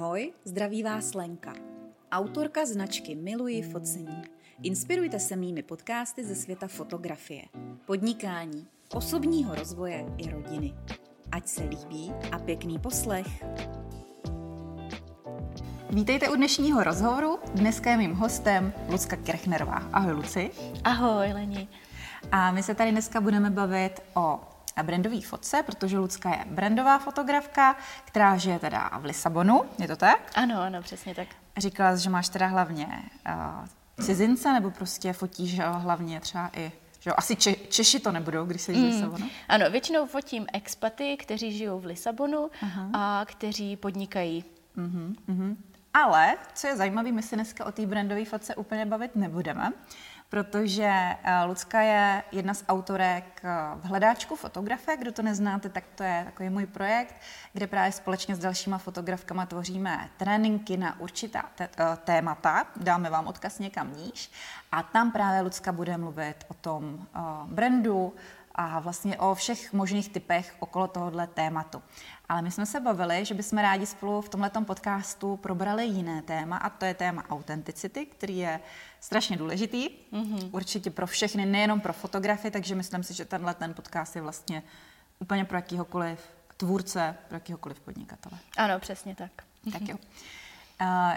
Ahoj, zdraví vás Lenka, autorka značky Miluji focení. Inspirujte se mými podcasty ze světa fotografie, podnikání, osobního rozvoje i rodiny. Ať se líbí a pěkný poslech. Vítejte u dnešního rozhovoru. Dneska je mým hostem Lucka Kirchnerová. Ahoj Luci. Ahoj Leni. A my se tady dneska budeme bavit o brandové fotce, protože Lucka je brandová fotografka, která žije teda v Lisabonu, je to tak? Ano, ano, přesně tak. Říkala jsi, že máš teda hlavně uh, cizince, nebo prostě fotíš uh, hlavně třeba i že asi Če- Češi to nebudou, když se mm. v Lisabonu? Ano, většinou fotím expaty, kteří žijou v Lisabonu Aha. a kteří podnikají. Uh-huh, uh-huh. Ale, co je zajímavé, my se dneska o té brandové fotce úplně bavit nebudeme, protože eh, Lucka je jedna z autorek eh, v hledáčku fotografie. Kdo to neznáte, tak to je takový můj projekt, kde právě společně s dalšíma fotografkama tvoříme tréninky na určitá eh, témata. Dáme vám odkaz někam níž. A tam právě Lucka bude mluvit o tom brandu, a vlastně o všech možných typech okolo tohohle tématu. Ale my jsme se bavili, že bychom rádi spolu v tomto podcastu probrali jiné téma a to je téma autenticity, který je strašně důležitý. Mm-hmm. Určitě pro všechny, nejenom pro fotografy, takže myslím si, že tenhle ten podcast je vlastně úplně pro jakýhokoliv tvůrce, pro jakýhokoliv podnikatele. Ano, přesně tak. Tak jo.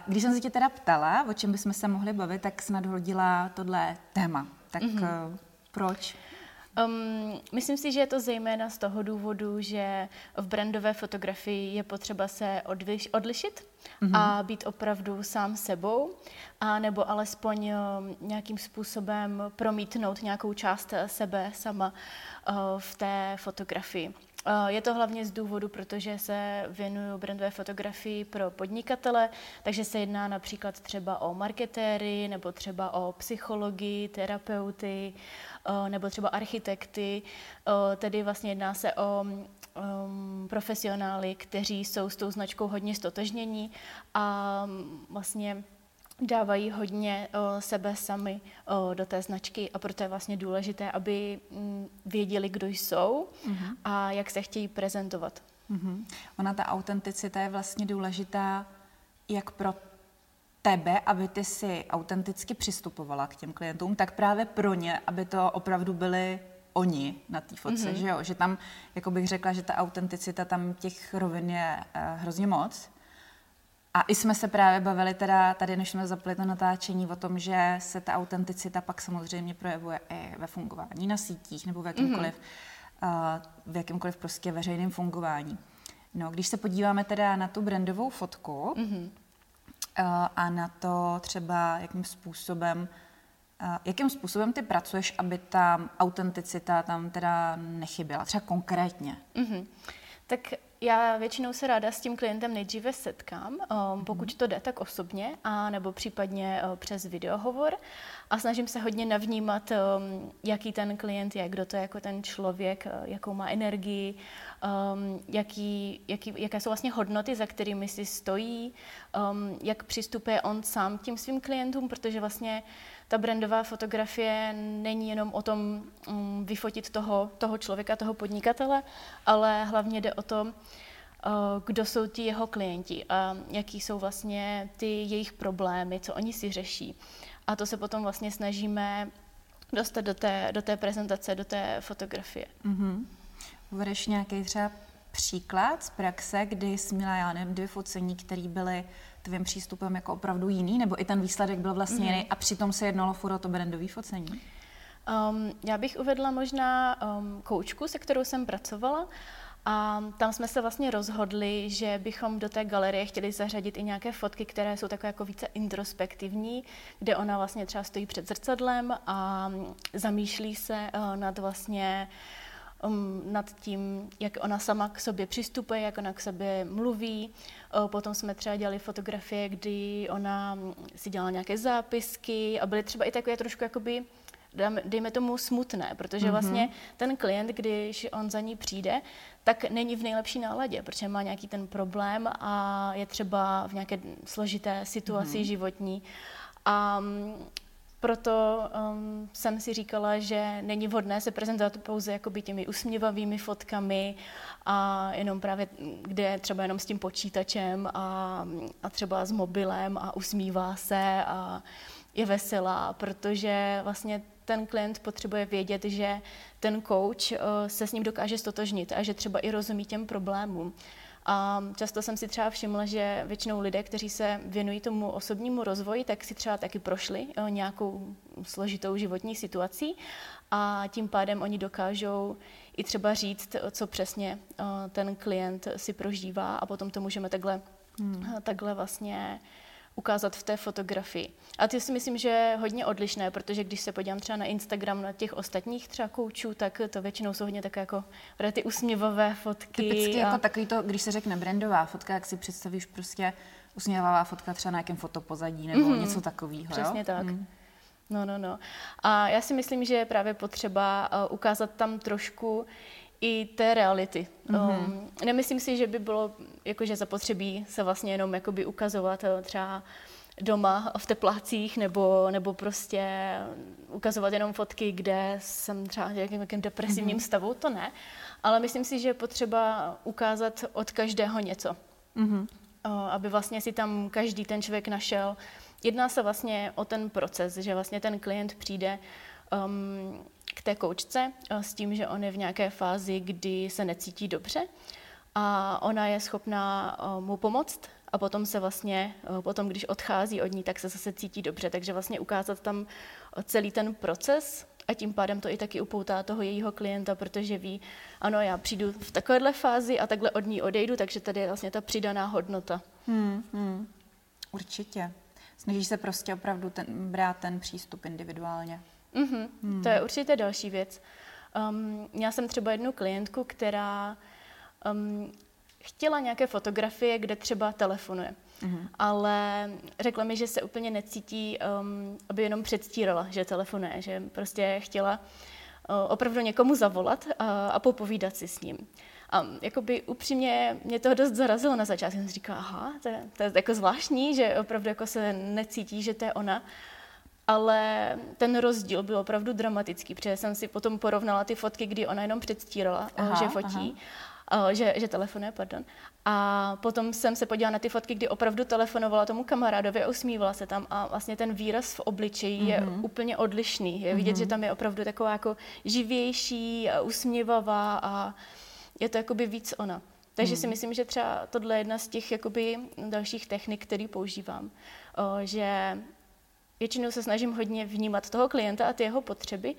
Když jsem se tě teda ptala, o čem bychom se mohli bavit, tak snad hodila tohle téma. Tak mm-hmm. proč? Um, myslím si, že je to zejména z toho důvodu, že v brandové fotografii je potřeba se odliš, odlišit mm-hmm. a být opravdu sám sebou, a nebo alespoň um, nějakým způsobem promítnout nějakou část sebe sama uh, v té fotografii. Je to hlavně z důvodu, protože se věnuju brandové fotografii pro podnikatele, takže se jedná například třeba o marketéry, nebo třeba o psychologii, terapeuty, nebo třeba architekty. Tedy vlastně jedná se o um, profesionály, kteří jsou s tou značkou hodně stotožnění a vlastně dávají hodně o, sebe sami o, do té značky a proto je vlastně důležité, aby m, mm, věděli, kdo jsou uh-huh. a jak se chtějí prezentovat. Uh-huh. Ona ta autenticita je vlastně důležitá jak pro tebe, aby ty si autenticky přistupovala k těm klientům, tak právě pro ně, aby to opravdu byli oni na té fotce, mm-hmm. že jo? Že tam, jako bych řekla, že ta autenticita tam těch rovin je uh, hrozně moc. A i jsme se právě bavili teda tady, než jsme zapli to natáčení, o tom, že se ta autenticita pak samozřejmě projevuje i ve fungování na sítích nebo v jakýmkoliv, mm-hmm. uh, v jakýmkoliv prostě veřejném fungování. No, když se podíváme teda na tu brandovou fotku mm-hmm. uh, a na to třeba, jakým způsobem uh, jakým způsobem ty pracuješ, aby ta autenticita tam teda nechyběla, třeba konkrétně? Mm-hmm. Tak já většinou se ráda s tím klientem nejdříve setkám, um, pokud to jde, tak osobně, a nebo případně uh, přes videohovor. A snažím se hodně navnímat, um, jaký ten klient je, kdo to je jako ten člověk, uh, jakou má energii, um, jaký, jaký, jaké jsou vlastně hodnoty, za kterými si stojí, um, jak přistupuje on sám tím svým klientům, protože vlastně ta brandová fotografie není jenom o tom um, vyfotit toho, toho člověka, toho podnikatele, ale hlavně jde o to, uh, kdo jsou ti jeho klienti a jaký jsou vlastně ty jejich problémy, co oni si řeší. A to se potom vlastně snažíme dostat do té, do té prezentace, do té fotografie. Mm-hmm. Uvedeš nějaký třeba příklad z praxe, kdy jsi měla, já nevím, dvě focení, které byly tvým přístupem jako opravdu jiný, nebo i ten výsledek byl vlastně mm-hmm. jiný a přitom se jednalo furt o to brandové focení? Um, já bych uvedla možná um, koučku, se kterou jsem pracovala. A tam jsme se vlastně rozhodli, že bychom do té galerie chtěli zařadit i nějaké fotky, které jsou takové jako více introspektivní, kde ona vlastně třeba stojí před zrcadlem a zamýšlí se uh, nad vlastně uh, um, nad tím, jak ona sama k sobě přistupuje, jak ona k sobě mluví. Uh, potom jsme třeba dělali fotografie, kdy ona si dělala nějaké zápisky a byly třeba i takové trošku jakoby dejme tomu smutné, protože mm-hmm. vlastně ten klient, když on za ní přijde, tak není v nejlepší náladě, protože má nějaký ten problém a je třeba v nějaké složité situaci mm-hmm. životní. A proto um, jsem si říkala, že není vhodné se prezentovat pouze jakoby těmi usměvavými fotkami a jenom právě, kde třeba jenom s tím počítačem a, a třeba s mobilem a usmívá se a je veselá, protože vlastně ten klient potřebuje vědět, že ten coach uh, se s ním dokáže stotožnit a že třeba i rozumí těm problémům. A často jsem si třeba všimla, že většinou lidé, kteří se věnují tomu osobnímu rozvoji, tak si třeba taky prošli eh, nějakou složitou životní situací a tím pádem oni dokážou i třeba říct, co přesně eh, ten klient si prožívá a potom to můžeme takhle, hmm. takhle vlastně ukázat v té fotografii. A to si myslím, že je hodně odlišné, protože když se podívám třeba na Instagram na těch ostatních třeba koučů, tak to většinou jsou hodně také jako ty usměvavé fotky. Typicky a... jako takový to, když se řekne brandová fotka, jak si představíš prostě usměvavá fotka třeba na nějakém fotopozadí nebo mm-hmm. něco takového. Přesně jo? tak. Mm. No, no, no. A já si myslím, že je právě potřeba uh, ukázat tam trošku i té reality. Mm-hmm. Um, nemyslím si, že by bylo jakože zapotřebí se vlastně jenom jakoby ukazovat uh, třeba doma v teplácích nebo, nebo prostě ukazovat jenom fotky, kde jsem třeba v nějakém depresivním mm-hmm. stavu, to ne. Ale myslím si, že je potřeba ukázat od každého něco. Mm-hmm. Aby vlastně si tam každý ten člověk našel. Jedná se vlastně o ten proces, že vlastně ten klient přijde um, k té koučce uh, s tím, že on je v nějaké fázi, kdy se necítí dobře a ona je schopná uh, mu pomoct a potom se vlastně, uh, potom když odchází od ní, tak se zase cítí dobře. Takže vlastně ukázat tam celý ten proces a tím pádem to i taky upoutá toho jejího klienta, protože ví, ano, já přijdu v takovéhle fázi a takhle od ní odejdu, takže tady je vlastně ta přidaná hodnota. Hmm, hmm. Určitě. Snažíš se prostě opravdu ten, brát ten přístup individuálně. Mm-hmm. Hmm. To je určitě další věc. Um, já jsem třeba jednu klientku, která um, chtěla nějaké fotografie, kde třeba telefonuje. Mm-hmm. Ale řekla mi, že se úplně necítí, um, aby jenom předstírala, že telefonuje, že prostě chtěla uh, opravdu někomu zavolat a, a popovídat si s ním. A jakoby upřímně mě to dost zarazilo na začátku. Jsem si říkala, aha, to je, to je jako zvláštní, že opravdu jako se necítí, že to je ona. Ale ten rozdíl byl opravdu dramatický, protože jsem si potom porovnala ty fotky, kdy ona jenom předstírala, aha, že fotí. Aha že, že telefonuje, pardon. A potom jsem se podívala na ty fotky, kdy opravdu telefonovala tomu kamarádovi a usmívala se tam a vlastně ten výraz v obličeji mm-hmm. je mhm. úplně odlišný. Je vidět, mm-hmm. že tam je opravdu taková jako živější, a usměvavá a je to jakoby víc ona. Takže mm. si myslím, že třeba tohle je jedna z těch jakoby dalších technik, který používám. O, že většinou se snažím hodně vnímat toho klienta a ty jeho potřeby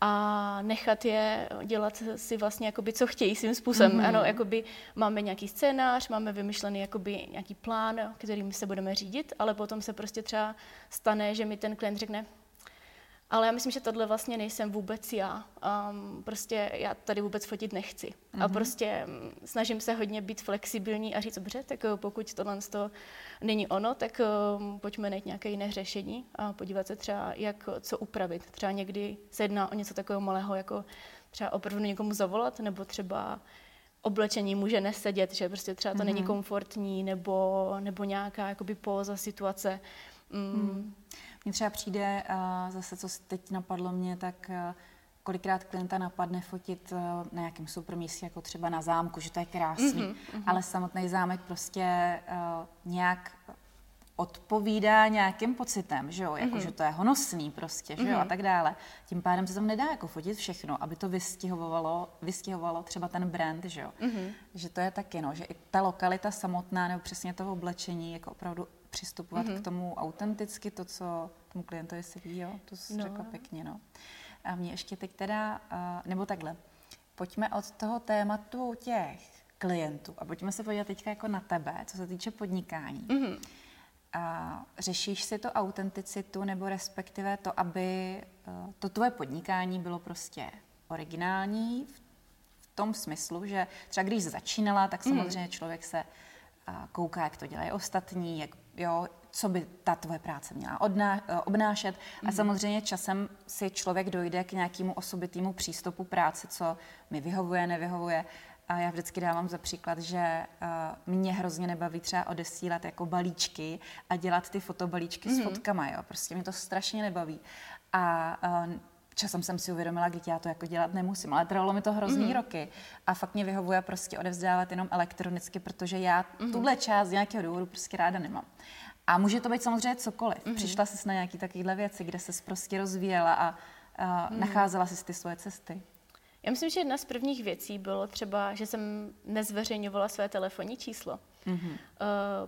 a nechat je dělat si vlastně, jakoby, co chtějí svým způsobem. Mm-hmm. Ano, jakoby máme nějaký scénář, máme vymyšlený jakoby, nějaký plán, kterým se budeme řídit, ale potom se prostě třeba stane, že mi ten klient řekne, ale já myslím, že tohle vlastně nejsem vůbec já. Um, prostě já tady vůbec fotit nechci. Mm-hmm. A mhm. prostě mm, snažím se hodně být flexibilní a říct, dobře, tak eh, pokud tohle to není ono, tak um, pojďme najít nějaké jiné řešení a podívat se třeba, jak co upravit. Třeba někdy se jedná o něco takového malého, jako třeba opravdu někomu zavolat, nebo třeba oblečení může nesedět, že prostě třeba to mm-hmm. není komfortní, nebo, nebo nějaká jakoby póza, situace. Mm. Mm. Mně třeba přijde, uh, zase co teď napadlo mě, tak uh, kolikrát klienta napadne fotit uh, na nějakém super místě, jako třeba na zámku, že to je krásný, mm-hmm, ale samotný zámek prostě uh, nějak odpovídá nějakým pocitem, že jo, jako, mm-hmm. že to je honosný prostě, že jo, mm-hmm. a tak dále. Tím pádem se tam nedá jako fotit všechno, aby to vystihovalo, vystihovalo třeba ten brand, že jo. Mm-hmm. Že to je taky, no, že i ta lokalita samotná, nebo přesně to oblečení, jako opravdu přistupovat mm-hmm. k tomu autenticky, to, co tomu klientovi se ví, jo? to jsi no. řekla pěkně. No. A mě ještě teď teda, nebo takhle, pojďme od toho tématu těch klientů a pojďme se podívat teďka jako na tebe, co se týče podnikání. Mm-hmm. A řešíš si to autenticitu nebo respektive to, aby e, to tvoje podnikání bylo prostě originální v tom smyslu, že třeba když začínala, tak mhm. samozřejmě mm. člověk se kouká, jak to dělají ostatní, jak jo, co by ta tvoje práce měla odná, eh, obnášet. Mm-hmm. A mhm. samozřejmě časem si člověk dojde k nějakému osobitému přístupu práce, co mi vyhovuje, nevyhovuje. a já vždycky dávám za příklad, že uh, mě hrozně nebaví třeba odesílat jako balíčky a dělat ty fotobalíčky mm-hmm. s mhm. fotkama, jo. Prostě mě to strašně nebaví. A uh, časem jsem si uvědomila, když já to jako dělat nemusím, ale trvalo mi to hrozný mm. roky a fakt mě vyhovuje prostě odevzdávat jenom elektronicky, protože já mm. tuhle část z nějakého důvodu prostě ráda nemám. A může to být samozřejmě cokoliv. Mm. Přišla jsi na nějaké takovéhle věci, kde se prostě rozvíjela a, a mm. nacházela si ty svoje cesty. Já myslím, že jedna z prvních věcí bylo třeba, že jsem nezveřejňovala své telefonní číslo. Mm-hmm. Uh,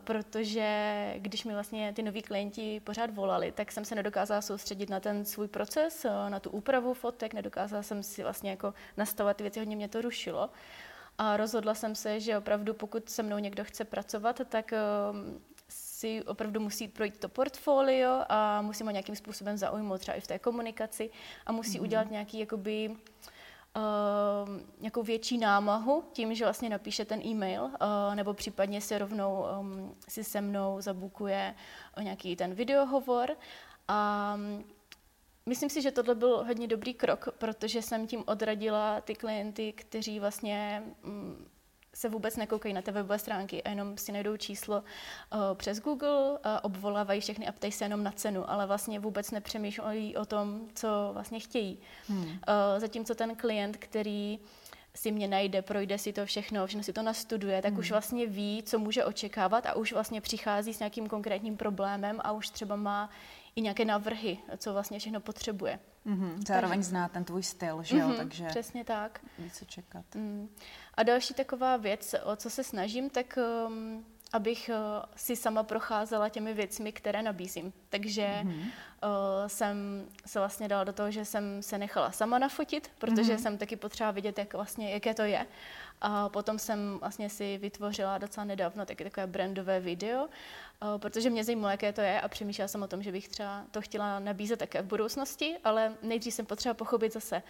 protože když mi vlastně ty noví klienti pořád volali, tak jsem se nedokázala soustředit na ten svůj proces, uh, na tu úpravu fotek, nedokázala jsem si vlastně jako nastavovat ty věci, hodně mě to rušilo. A rozhodla jsem se, že opravdu pokud se mnou někdo chce pracovat, tak uh, si opravdu musí projít to portfolio a musím ho nějakým způsobem zaujmout třeba i v té komunikaci a musí mm-hmm. udělat nějaký jakoby uh, nějakou větší námahu tím, že vlastně napíše ten e-mail, uh, nebo případně si rovnou um, si se mnou zabukuje nějaký ten videohovor. A um, myslím si, že tohle byl hodně dobrý krok, protože jsem tím odradila ty klienty, kteří vlastně um, se vůbec nekoukají na té webové stránky a jenom si najdou číslo uh, přes Google, a obvolávají všechny a ptají se jenom na cenu, ale vlastně vůbec nepřemýšlejí o tom, co vlastně chtějí. Hmm. Uh, zatímco ten klient, který si mě najde, projde si to všechno, všechno si to nastuduje, tak hmm. už vlastně ví, co může očekávat a už vlastně přichází s nějakým konkrétním problémem a už třeba má i nějaké návrhy, co vlastně všechno potřebuje. Mm-hmm. Zároveň Takže... zná ten tvůj styl, že jo? Mm-hmm, Takže přesně tak. Víc co čekat. Mm. A další taková věc, o co se snažím, tak um, abych uh, si sama procházela těmi věcmi, které nabízím. Takže mm-hmm. jsem se vlastně dala do toho, že jsem se nechala sama nafotit, protože mm-hmm. jsem taky potřeba vidět, jak vlastně, jaké to je. A potom jsem vlastně si vytvořila docela nedávno taky takové brandové video, uh, protože mě zajímalo, jaké to je a přemýšlela jsem o tom, že bych třeba to chtěla nabízet také v budoucnosti, ale nejdřív jsem potřeba pochopit zase,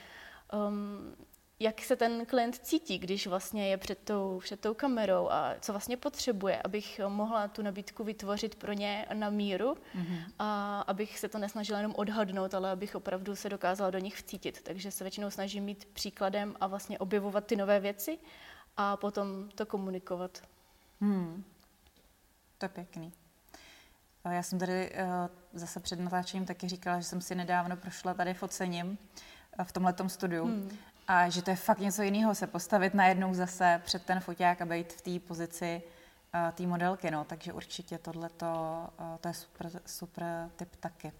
um, jak se ten klient cítí, když vlastně je před tou, před tou kamerou a co vlastně potřebuje, abych mohla tu nabídku vytvořit pro ně na míru mm-hmm. a abych se to nesnažila jenom odhadnout, ale abych opravdu se dokázala do nich vcítit. Takže se většinou snažím mít příkladem a vlastně objevovat ty nové věci a potom to komunikovat. Hmm. To je pěkný. Já jsem tady uh, zase před natáčením taky říkala, že jsem si nedávno prošla tady focením uh, v tomhletom studiu. Hmm. A že to je fakt něco jiného se postavit najednou zase před ten foťák a být v té pozici uh, té modelky. No. Takže určitě tohle uh, to je super, super tip taky.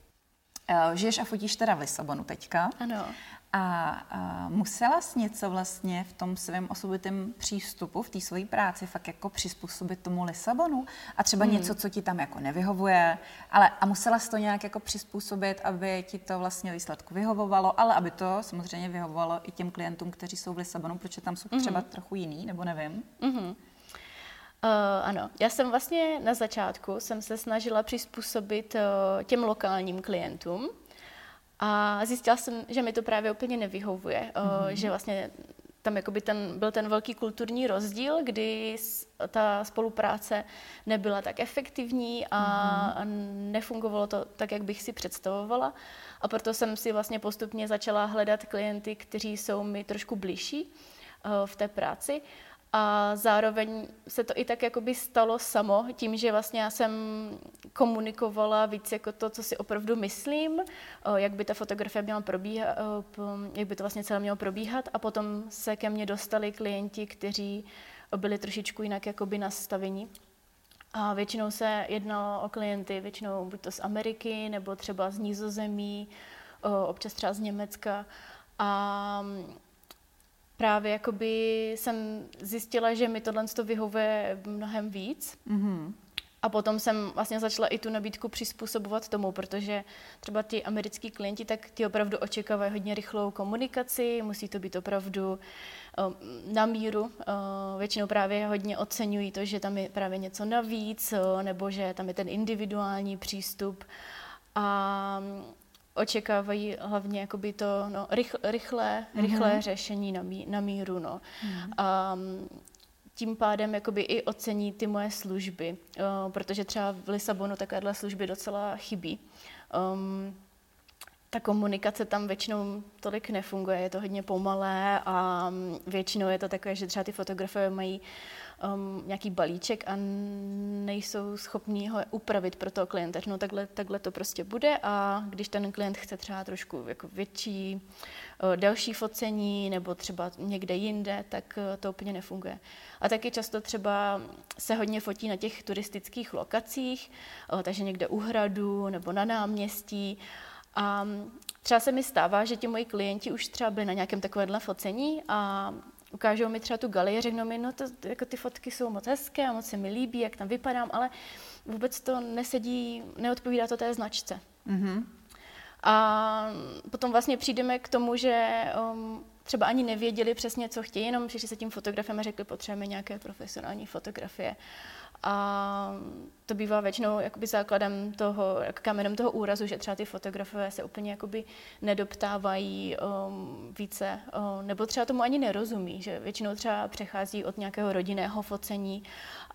Uh, žiješ a fotíš teda v Lisabonu teďka. Ano. A, a musela jsi něco vlastně v tom svém osobitém přístupu, v té své práci fakt jako přizpůsobit tomu Lisabonu a třeba hmm. něco, co ti tam jako nevyhovuje, ale a musela jsi to nějak jako přizpůsobit, aby ti to vlastně výsledku vyhovovalo, ale aby to samozřejmě vyhovovalo i těm klientům, kteří jsou v Lisabonu, protože tam jsou třeba hmm. trochu jiný, nebo nevím. Hmm. Uh, ano, já jsem vlastně na začátku jsem se snažila přizpůsobit uh, těm lokálním klientům, a zjistila jsem, že mi to právě úplně nevyhovuje, mm-hmm. že vlastně tam jakoby ten, byl ten velký kulturní rozdíl, kdy ta spolupráce nebyla tak efektivní a, a nefungovalo to tak, jak bych si představovala. A proto jsem si vlastně postupně začala hledat klienty, kteří jsou mi trošku blížší uh, v té práci. A zároveň se to i tak jakoby stalo samo, tím, že vlastně já jsem komunikovala víc jako to, co si opravdu myslím, jak by ta fotografie měla probíhat, jak by to vlastně celé mělo probíhat a potom se ke mně dostali klienti, kteří byli trošičku jinak jakoby nastavení. A většinou se jednalo o klienty, většinou buď to z Ameriky, nebo třeba z Nízozemí, občas třeba z Německa. A právě jakoby jsem zjistila, že mi tohle to vyhovuje mnohem víc. Mm-hmm. A potom jsem vlastně začala i tu nabídku přizpůsobovat tomu, protože třeba ti americký klienti, tak ti opravdu očekávají hodně rychlou komunikaci, musí to být opravdu uh, na míru. Uh, většinou právě hodně oceňují to, že tam je právě něco navíc, uh, nebo že tam je ten individuální přístup. A očekávají hlavně jakoby to no, rychl, rychlé, mm-hmm. rychlé řešení na, mí, na míru. No. Mm. A tím pádem jakoby i ocení ty moje služby, uh, protože třeba v Lisabonu takovéhle služby docela chybí. Um, ta komunikace tam většinou tolik nefunguje, je to hodně pomalé a většinou je to takové, že třeba ty fotografové mají um, nějaký balíček a nejsou schopní ho upravit pro toho klienta. No takhle, takhle to prostě bude a když ten klient chce třeba trošku jako větší, uh, delší focení nebo třeba někde jinde, tak uh, to úplně nefunguje. A taky často třeba se hodně fotí na těch turistických lokacích, uh, takže někde u hradu nebo na náměstí a třeba se mi stává, že ti moji klienti už třeba byli na nějakém takovéhle focení a ukážou mi třeba tu galerii, řeknou mi, no to, jako ty fotky jsou moc hezké a moc se mi líbí, jak tam vypadám, ale vůbec to nesedí, neodpovídá to té značce. Mm-hmm. A potom vlastně přijdeme k tomu, že um, třeba ani nevěděli přesně, co chtějí, jenom přišli se tím fotografem a řekli, potřebujeme nějaké profesionální fotografie. A to bývá většinou jakoby základem toho, kamenem toho úrazu, že třeba ty fotografové se úplně jakoby nedoptávají um, více, um, nebo třeba tomu ani nerozumí, že většinou třeba přechází od nějakého rodinného focení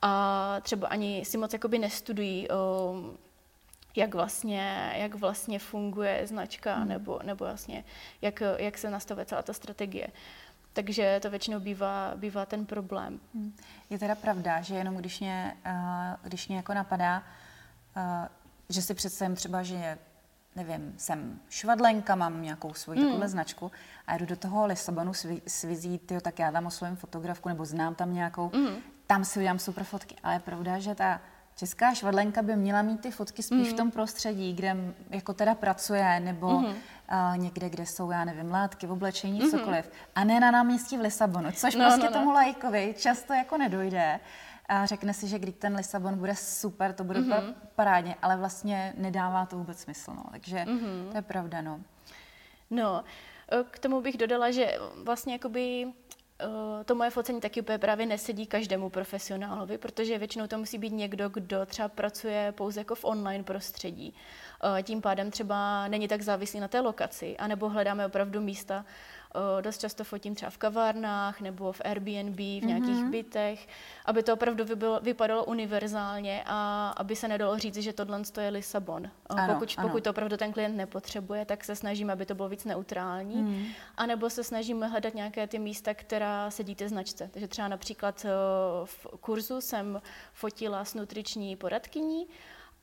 a třeba ani si moc jakoby nestudují um, jak vlastně, jak vlastně funguje značka, hmm. nebo, nebo vlastně jak, jak se nastavuje celá ta strategie. Takže to většinou bývá, bývá ten problém. Hmm. Je teda pravda, že jenom když mě, uh, když mě jako napadá, uh, že si představím třeba, že nevím, jsem švadlenka, mám nějakou svoji mm. takovou značku a jdu do toho Lisabonu s, s vizí, tyjo, tak já tam oslovím fotografku nebo znám tam nějakou, mm. tam si udělám super fotky. Ale je pravda, že ta česká švadlenka by měla mít ty fotky spíš mm. v tom prostředí, kde jako teda pracuje, nebo mm. uh, někde, kde jsou, já nevím, látky v oblečení, mm. cokoliv. A ne na náměstí v Lisabonu, což no, prostě no, no. tomu lajkovi často jako nedojde. A řekne si, že když ten Lisabon bude super, to bude mm-hmm. parádně, ale vlastně nedává to vůbec smysl. No. Takže mm-hmm. to je pravda, no. No, k tomu bych dodala, že vlastně jakoby to moje focení taky úplně právě nesedí každému profesionálovi, protože většinou to musí být někdo, kdo třeba pracuje pouze jako v online prostředí. Eh, tím pádem třeba není tak závislý na té lokaci, anebo hledáme opravdu místa, dost často fotím třeba v kavárnách nebo v Airbnb, v nějakých mm-hmm. bytech, aby to opravdu vybylo, vypadalo univerzálně a aby se nedalo říct, že tohle je Lisabon. Ano, pokud, ano. pokud to opravdu ten klient nepotřebuje, tak se snažíme, aby to bylo víc neutrální. Mm. A nebo se snažíme hledat nějaké ty místa, která sedíte značce. Takže třeba například v kurzu jsem fotila s nutriční poradkyní,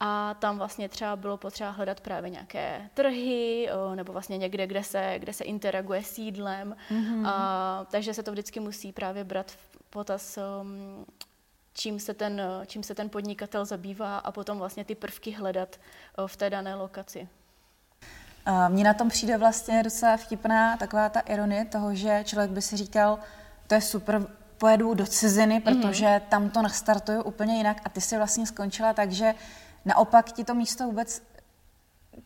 a tam vlastně třeba bylo potřeba hledat právě nějaké trhy nebo vlastně někde, kde se, kde se interaguje s jídlem. Mm-hmm. A, takže se to vždycky musí právě brát v potaz, um, čím se, ten, čím se ten podnikatel zabývá a potom vlastně ty prvky hledat v té dané lokaci. Mně na tom přijde vlastně docela vtipná taková ta ironie toho, že člověk by si říkal, to je super, pojedu do ciziny, mhm. protože mm-hmm. tam to nastartuju úplně jinak a ty si vlastně skončila tak, že Naopak ti to místo vůbec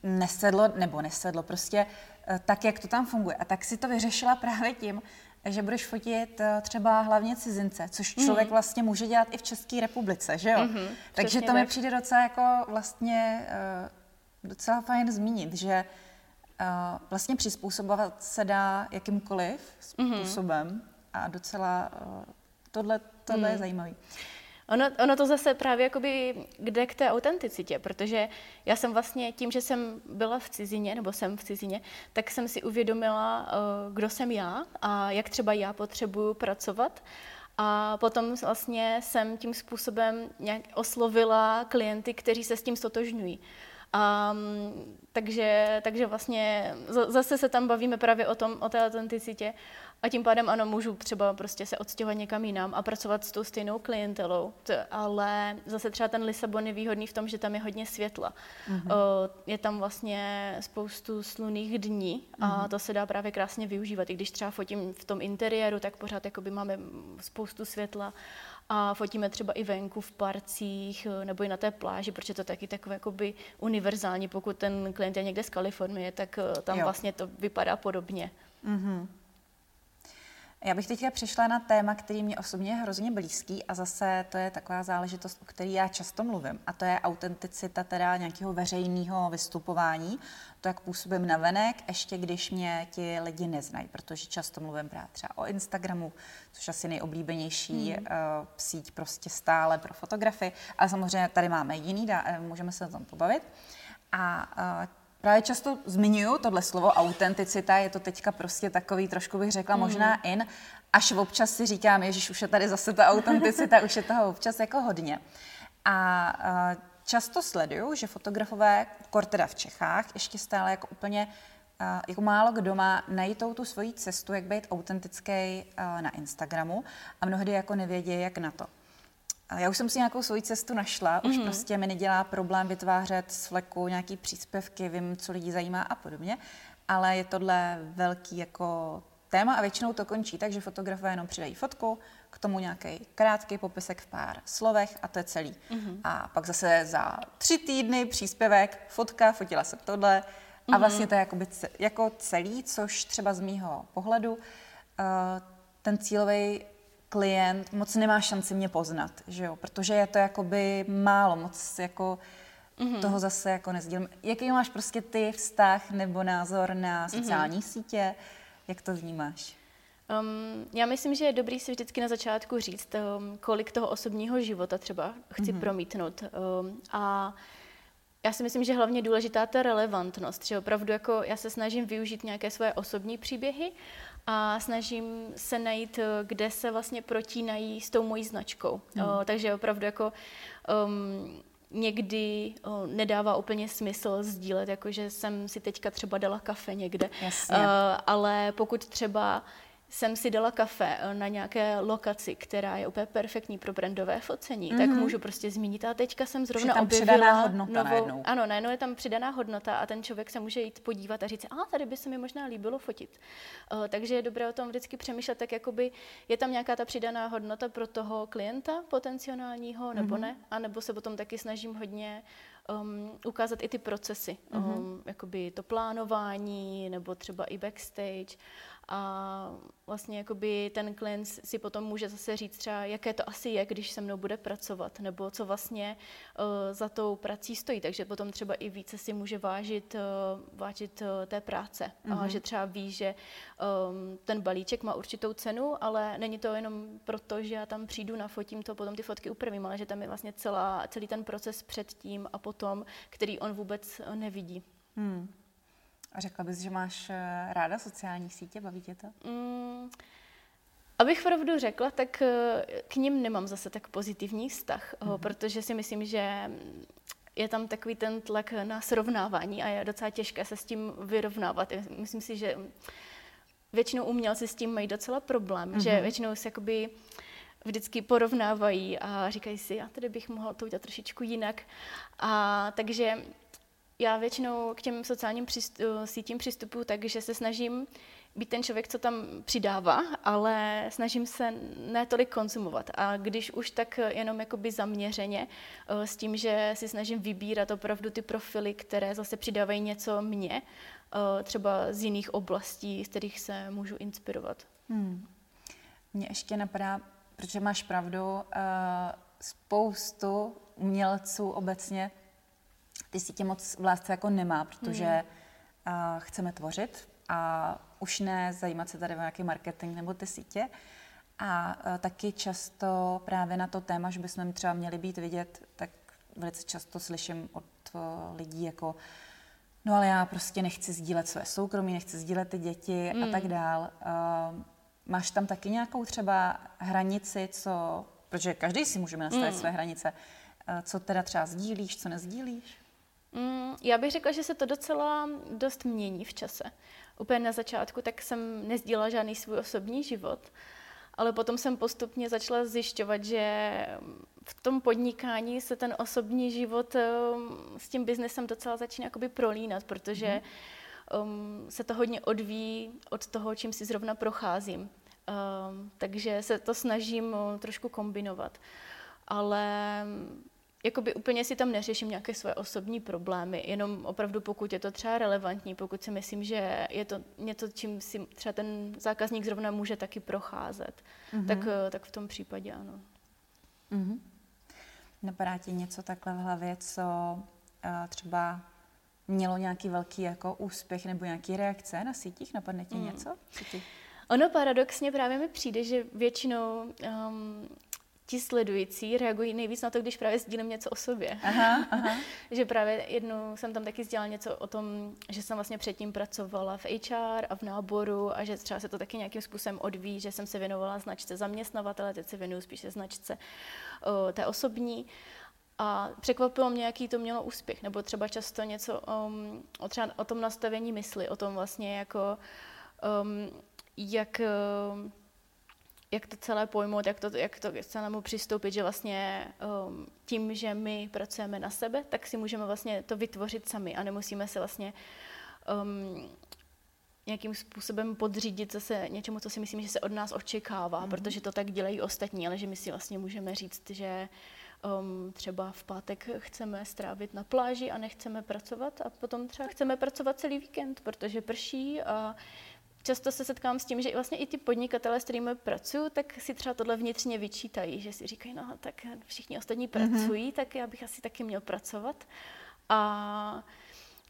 nesedlo, nebo nesedlo, prostě eh, tak, jak to tam funguje. A tak si to vyřešila právě tím, že budeš fotit eh, třeba hlavně cizince, což mhm. člověk mm. vlastně může dělat i v České republice, že jo? Mm-hmm, Takže to tak. mi přijde docela jako vlastně uh, docela fajn zmínit, že vlastně přizpůsobovat se dá jakýmkoliv mhm. způsobem mm-hmm. a docela tohle, tohle mm. je mhm. zajímavý. Ono, ono to zase právě jakoby kde k té autenticitě, protože já jsem vlastně tím, že jsem byla v cizině, nebo jsem v cizině, tak jsem si uvědomila, eh, kdo jsem já a jak třeba já potřebuju pracovat. A potom vlastně jsem tím způsobem nějak oslovila klienty, kteří se s tím stotožňují. Um, takže, takže vlastně zase se tam bavíme právě o, tom, o té autenticitě a tím pádem ano, můžu třeba prostě se odstěhovat někam jinam a pracovat s tou stejnou klientelou, to, ale zase třeba ten Lisabon je výhodný v tom, že tam je hodně světla. Mm-hmm. O, je tam vlastně spoustu sluných dní a mm-hmm. to se dá právě krásně využívat. I když třeba fotím v tom interiéru, tak pořád jakoby máme spoustu světla a fotíme třeba i venku v parcích nebo i na té pláži, protože to taky takové jakoby univerzální. Pokud ten klient je někde z Kalifornie, tak tam jo. vlastně to vypadá podobně. Mm-hmm. Já bych teďka přišla na téma, který mě osobně je hrozně blízký a zase to je taková záležitost, o které já často mluvím a to je autenticita teda nějakého veřejného vystupování, to, jak působím na venek, ještě když mě ti lidi neznají, protože často mluvím právě třeba o Instagramu, což asi nejoblíbenější hmm. uh, síť prostě stále pro fotografy, ale samozřejmě tady máme jiný, dá, můžeme se o tom pobavit. A uh, právě často zmiňuju tohle slovo autenticita, je to teďka prostě takový, trošku bych řekla, mm. možná in, až občas si říkám, ježiš, už je tady zase ta autenticita, už je toho občas jako hodně. A často sleduju, že fotografové, kor teda v Čechách, ještě stále jako úplně jako málo kdo má najitou tu svoji cestu, jak být autentický na Instagramu a mnohdy jako nevědí, jak na to. Já už jsem si nějakou svoji cestu našla, už mm-hmm. prostě mi nedělá problém vytvářet z fleku nějaký příspěvky, vím, co lidi zajímá a podobně, ale je tohle velký jako téma a většinou to končí tak, že fotografové jenom přidají fotku, k tomu nějaký krátký popisek v pár slovech a to je celý. Mm-hmm. A pak zase za tři týdny příspěvek, fotka, fotila jsem tohle, a mhm. vlastně to je jakoby jako celý, což třeba z mýho pohledu uh, ten cílový klient moc nemá šanci mě poznat, že jo? protože je to jakoby málo, moc jako mm-hmm. toho zase jako nezdílím. Jaký máš prostě ty vztah nebo názor na mhm. sociální mm-hmm. sítě? Jak to vnímáš? Um, já myslím, že je dobrý si vždycky na začátku říct, um, kolik toho osobního života třeba chci mm-hmm. promítnout. Um, a já si myslím, že hlavně důležitá ta relevantnost, že opravdu jako já se snažím využít nějaké svoje osobní příběhy a snažím se najít, kde se vlastně protínají s tou mojí značkou. Hmm. O, takže opravdu jako um, někdy o, nedává úplně smysl sdílet, jako že jsem si teďka třeba dala kafe někde. Jasně. Uh, ale pokud třeba jsem si dala kafe eh, na nějaké lokaci, která je úplně perfektní pro brandové focení, mm-hmm. tak mhm. můžu prostě zmínit. A teďka jsem zrovna tam objevila přidaná hodnota novou, najednou. Ano, najednou je tam přidaná hodnota a ten člověk se může jít podívat a říct, a tady by se mi možná líbilo fotit. Uh, takže je dobré o tom vždycky přemýšlet, tak jakoby je tam nějaká ta přidaná hodnota pro toho klienta potenciálního, nebo mm-hmm. ne, a nebo se potom taky snažím hodně um, ukázat i ty procesy, mm-hmm. um, jakoby to plánování, nebo třeba i backstage a vlastně jakoby ten klient si potom může zase říct třeba, jaké to asi je, když se mnou bude pracovat, nebo co vlastně uh, za tou prací stojí. Takže potom třeba i více si může vážit, uh, vážit uh, té práce. Mm-hmm. A mhm. že třeba ví, že um, ten balíček má určitou cenu, ale není to jenom proto, že já tam přijdu, nafotím to, potom ty fotky upravím, ale že tam je vlastně celá, celý ten proces předtím a potom, který on vůbec nevidí. Hmm. A řekla bys, že máš eh, ráda sociální sítě? Baví tě to? Mm, abych pravdu řekla, tak eh, k ním nemám zase tak pozitivní vztah, mm-hmm. protože si myslím, že je tam takový ten tlak na srovnávání a je docela těžké se s tím vyrovnávat. Myslím si, že většinou umělci s tím mají docela problém, mm-hmm. že mhm. většinou se jakoby vždycky porovnávají a říkají si, já tady bych mohla to udělat trošičku jinak. A takže já většinou k těm sociálním přistup, eh, sítím přistupuji tak, že se snažím být ten člověk, co tam přidává, ale snažím se ne tolik konzumovat. A když už tak jenom jakoby zaměřeně eh, s tím, že si snažím vybírat opravdu ty profily, které zase přidávají něco mně, eh, třeba z jiných oblastí, z kterých se můžu inspirovat. Hmm. Mně ještě napadá, protože máš pravdu, spoustu umělců obecně ty sítě moc v lásce jako nemá, protože mm. uh, chceme tvořit a už ne zajímat se tady o nějaký marketing nebo ty sítě. A uh, taky často právě na to téma, že bychom třeba měli být vidět, tak velice často slyším od uh, lidí jako no ale já prostě nechci sdílet své soukromí, nechci sdílet ty děti mm. a tak dál. Uh, máš tam taky nějakou třeba hranici, co, protože každý si můžeme nastavit mm. své hranice, uh, co teda třeba sdílíš, co nezdílíš? Mm, já bych řekla, že se to docela dost mění v čase. Úplně na začátku tak jsem nezdílela žádný svůj osobní život, ale potom jsem postupně začala zjišťovat, že v tom podnikání se ten osobní život um, s tím biznesem docela začíná jakoby prolínat, protože um, se to hodně odvíjí od toho, čím si zrovna procházím. Um, takže se to snažím uh, trošku kombinovat. Ale jakoby úplně si tam neřeším nějaké své osobní problémy, jenom opravdu pokud je to třeba relevantní, pokud si myslím, že je to něco, čím si třeba ten zákazník zrovna může taky procházet, mm-hmm. tak, eh, tak v tom případě ano. Mm-hmm. Napadá ti něco takhle v hlavě, co uh, třeba mělo nějaký velký jako úspěch nebo nějaký reakce na sítích? Napadne ti mm. něco? Ono paradoxně právě mi přijde, že většinou um, ti sledující reagují nejvíc na to, když právě sdílím něco o sobě. Aha, aha. že právě jednou jsem tam taky sdělala něco o tom, že jsem vlastně předtím pracovala v HR a v náboru a že třeba se to taky nějakým způsobem odvíjí, že jsem se věnovala značce zaměstnavatele, teď se věnuju spíše značce o, té osobní. A překvapilo mě, jaký to mělo úspěch. Nebo třeba často něco um, o, třeba o tom nastavení mysli, o tom vlastně jako, um, jak... Um, jak to celé pojmout, jak to, jak to k celému přistoupit, že vlastně um, tím, že my pracujeme na sebe, tak si můžeme vlastně to vytvořit sami a nemusíme se vlastně um, nějakým způsobem podřídit zase něčemu, co si myslím, že se od nás očekává, mm-hmm. protože to tak dělají ostatní, ale že my si vlastně můžeme říct, že um, třeba v pátek chceme strávit na pláži a nechceme pracovat a potom třeba chceme pracovat celý víkend, protože prší a často se setkám s tím, že vlastně i ty podnikatelé, s kterými pracuju, tak si třeba tohle vnitřně vyčítají, že si říkají, no tak všichni ostatní mhm. pracují, mm-hmm. tak já bych asi taky měl pracovat. A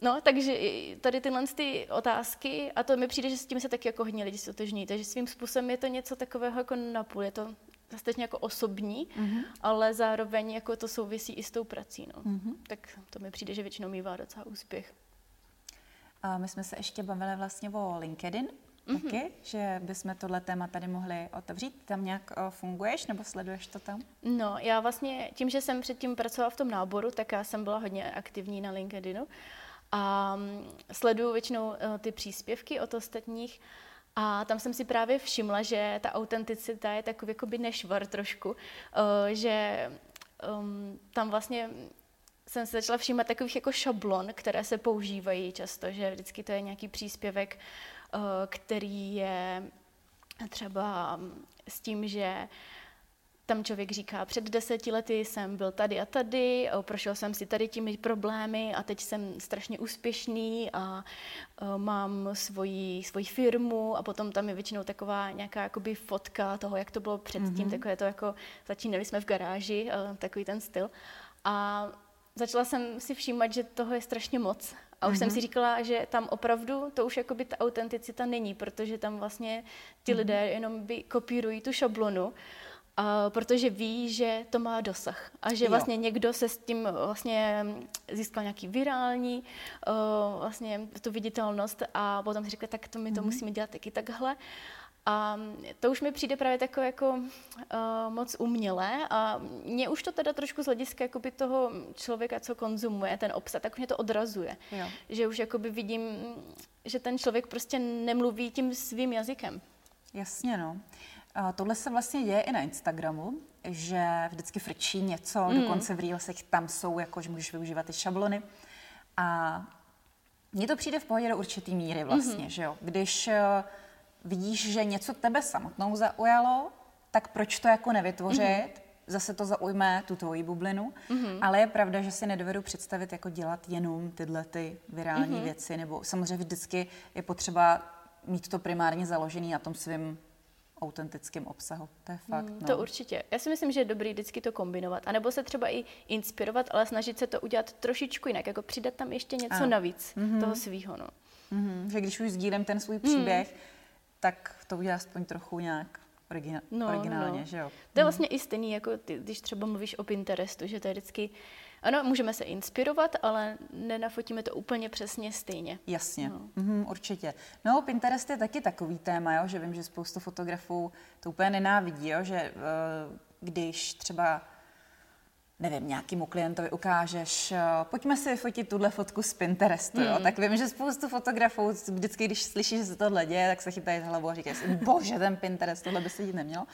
No, takže tady tyhle ty otázky, a to mi přijde, že s tím se taky jako hodně lidi sotožní, takže svým způsobem je to něco takového jako napůl, je to zase jako osobní, mm-hmm. ale zároveň jako to souvisí i s tou prací, no. Mm-hmm. Tak to mi přijde, že většinou mývá docela úspěch. A my jsme se ještě bavili vlastně o LinkedIn, mm-hmm. taky, že bychom tohle téma tady mohli otevřít. Tam nějak uh, funguješ nebo sleduješ to tam? No, já vlastně tím, že jsem předtím pracovala v tom náboru, tak já jsem byla hodně aktivní na LinkedInu a um, sleduju většinou ty příspěvky od ostatních a tam jsem si právě všimla, že ta autenticita je takový jakoby nešvar trošku, že um, tam vlastně jsem se začala všímat takových jako šablon, které se používají často, že vždycky to je nějaký příspěvek, uh, který je třeba s tím, že tam člověk říká, před deseti lety jsem byl tady a tady, prošel jsem si tady těmi problémy a teď jsem strašně úspěšný a mám svoji, svoji firmu a potom tam je většinou taková nějaká jakoby fotka toho, jak to bylo předtím, mm-hmm. takové to jako, začínali jsme v garáži, takový ten styl. A začala jsem si všímat, že toho je strašně moc. A už mm-hmm. jsem si mhm. říkala, že tam opravdu to už jakoby ta autenticita není, protože tam vlastně ty mm-hmm. lidé jenom by kopírují tu šablonu a protože ví, že to má dosah a že vlastně jo. někdo se s tím vlastně získal nějaký virální uh, vlastně tu viditelnost a potom si řekl, tak to my to mm-hmm. musíme dělat taky takhle. A to už mi přijde právě takové jako uh, moc umělé a mě už to teda trošku z hlediska jakoby toho člověka, co konzumuje ten obsah, tak mě to odrazuje. Jo. Že už jakoby vidím, že ten člověk prostě nemluví tím svým jazykem. Jasně, no. A tohle se vlastně děje i na Instagramu, že vždycky frčí něco, mm. dokonce v Reelsech tam jsou, jako, že můžeš využívat ty šablony. A mně to přijde v pohodě do určitý míry vlastně, mm-hmm. že jo. Když uh, vidíš, že něco tebe samotnou zaujalo, tak proč to jako nevytvořit? Mm-hmm. Zase to zaujme tu tvoji bublinu, mm-hmm. ale je pravda, že si nedovedu představit, jako dělat jenom tyhle ty virální mm-hmm. věci, nebo samozřejmě vždycky je potřeba mít to primárně založený na tom svým autentickém obsahu. To je fakt. Hmm, no. To určitě. Já si myslím, že je dobrý vždycky to kombinovat. A nebo se třeba i inspirovat, ale snažit se to udělat trošičku jinak, jako přidat tam ještě něco a. navíc mm-hmm. toho svýho. No. Mm-hmm. Že když už sdílím ten svůj příběh, mm. Tak to udělá aspoň trochu nějak origina- no, originálně, no. že jo? To je mhm. vlastně i stejný, jako ty, když třeba mluvíš o Pinterestu, že to je vždycky ano, můžeme se inspirovat, ale nenafotíme to úplně přesně stejně. Jasně, no. mm, určitě. No, Pinterest je taky takový téma, jo, že vím, že spoustu fotografů to úplně nenávidí, jo, že uh, když třeba nevím, nějakému klientovi ukážeš, uh, pojďme si vyfotit tuhle fotku z Pinterestu, mm. jo? tak vím, že spoustu fotografů vždycky, když slyší, že se tohle děje, tak se chytají hlavu a říkají si, bože, ten Pinterest, tohle by se dít nemělo.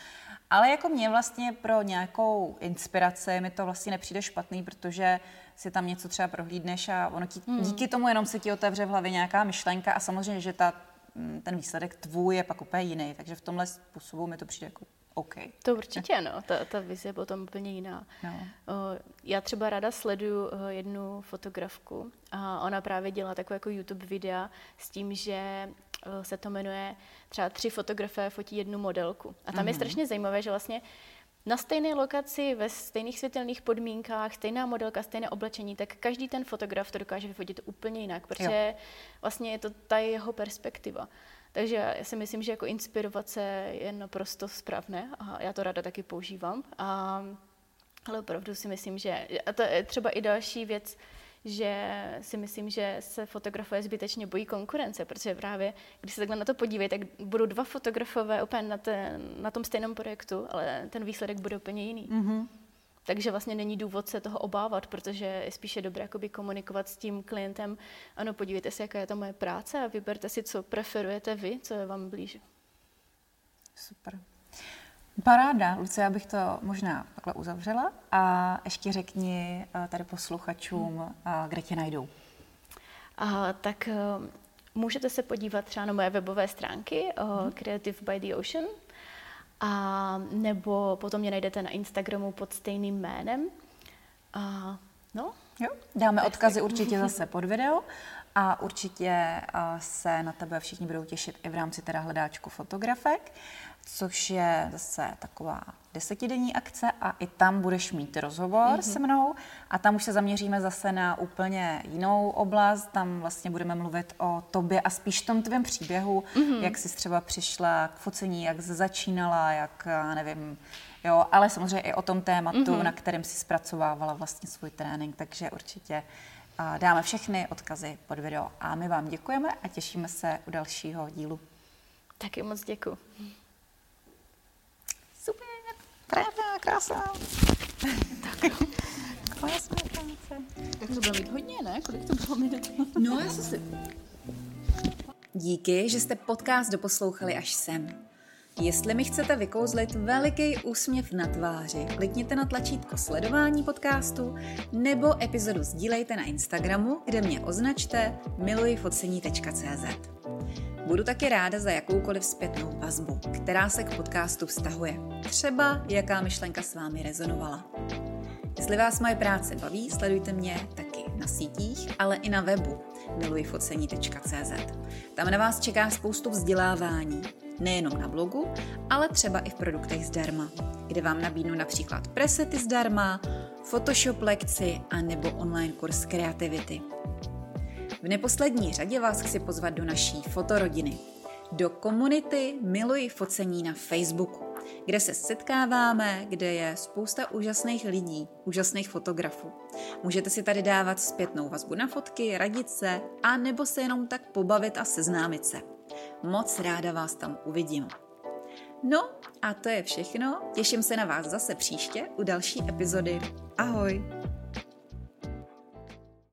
Ale jako mě vlastně pro nějakou inspiraci mi to vlastně nepřijde špatný, protože si tam něco třeba prohlídneš a ono ti, hmm. díky tomu jenom se ti otevře v hlavě nějaká myšlenka a samozřejmě, že ta, mm, ten výsledek tvůj je pak úplně jiný. Takže v tomhle způsobu mi to přijde jako OK. To určitě, no. Ta, ta vize je potom úplně jiná. No. Já třeba ráda sleduju jednu fotografku a ona právě dělá takové jako YouTube videa s tím, že se to jmenuje třeba tři fotografé fotí jednu modelku. A tam mm-hmm. je mhm. strašně zajímavé, že vlastně na stejné lokaci, ve stejných světelných podmínkách, stejná modelka, stejné oblečení, tak každý ten fotograf to dokáže vyfotit úplně jinak, protože jo. vlastně je to ta jeho perspektiva. Takže já si myslím, že jako inspirovat se je naprosto správné a já to ráda taky používám. A, ale opravdu si myslím, že a to je třeba i další věc, že si myslím, že se fotografuje zbytečně bojí konkurence, protože právě, když se takhle na to podívej, tak budou dva fotografové úplně na, ten, na tom stejném projektu, ale ten výsledek bude úplně jiný. Mm-hmm. Takže vlastně není důvod se toho obávat, protože je spíše dobré jakoby komunikovat s tím klientem. Ano, podívejte se, jaká je to moje práce a vyberte si, co preferujete vy, co je vám blíže. Super. Paráda, Luce, já bych to možná takhle uzavřela a ještě řekni eh, tady posluchačům, eh, kde tě najdou. A, tak eh, můžete se podívat třeba na moje webové stránky hmm. Creative by the Ocean, a nebo potom mě najdete na Instagramu pod stejným jménem. A, no, jo, dáme odkazy určitě zase pod video a určitě se na tebe všichni budou těšit i v rámci teda hledáčku fotografek což je zase taková desetidenní akce a i tam budeš mít rozhovor mm-hmm. se mnou a tam už se zaměříme zase na úplně jinou oblast, tam vlastně budeme mluvit o tobě a spíš tom tvém příběhu, mm-hmm. jak jsi třeba přišla k focení, jak jsi začínala, jak, nevím, jo, ale samozřejmě i o tom tématu, mm-hmm. na kterém si zpracovávala vlastně svůj trénink, takže určitě dáme všechny odkazy pod video a my vám děkujeme a těšíme se u dalšího dílu. Taky moc děkuji. Pravda, krása. tak, krásná práce. Tak to bude mít hodně, ne? Kolik to bylo minut? no, já si... Díky, že jste podcast doposlouchali až sem. Jestli mi chcete vykouzlit veliký úsměv na tváři, klikněte na tlačítko sledování podcastu nebo epizodu sdílejte na Instagramu, kde mě označte milujfocení.cz. Budu taky ráda za jakoukoliv zpětnou vazbu, která se k podcastu vztahuje. Třeba jaká myšlenka s vámi rezonovala. Jestli vás moje práce baví, sledujte mě taky na sítích, ale i na webu milujfocení.cz. Tam na vás čeká spoustu vzdělávání, nejenom na blogu, ale třeba i v produktech zdarma, kde vám nabídnu například presety zdarma, Photoshop lekci a nebo online kurz kreativity. V neposlední řadě vás chci pozvat do naší fotorodiny, do komunity Miluji focení na Facebooku, kde se setkáváme, kde je spousta úžasných lidí, úžasných fotografů. Můžete si tady dávat zpětnou vazbu na fotky, radit se a nebo se jenom tak pobavit a seznámit se. Moc ráda vás tam uvidím. No a to je všechno. Těším se na vás zase příště u další epizody. Ahoj!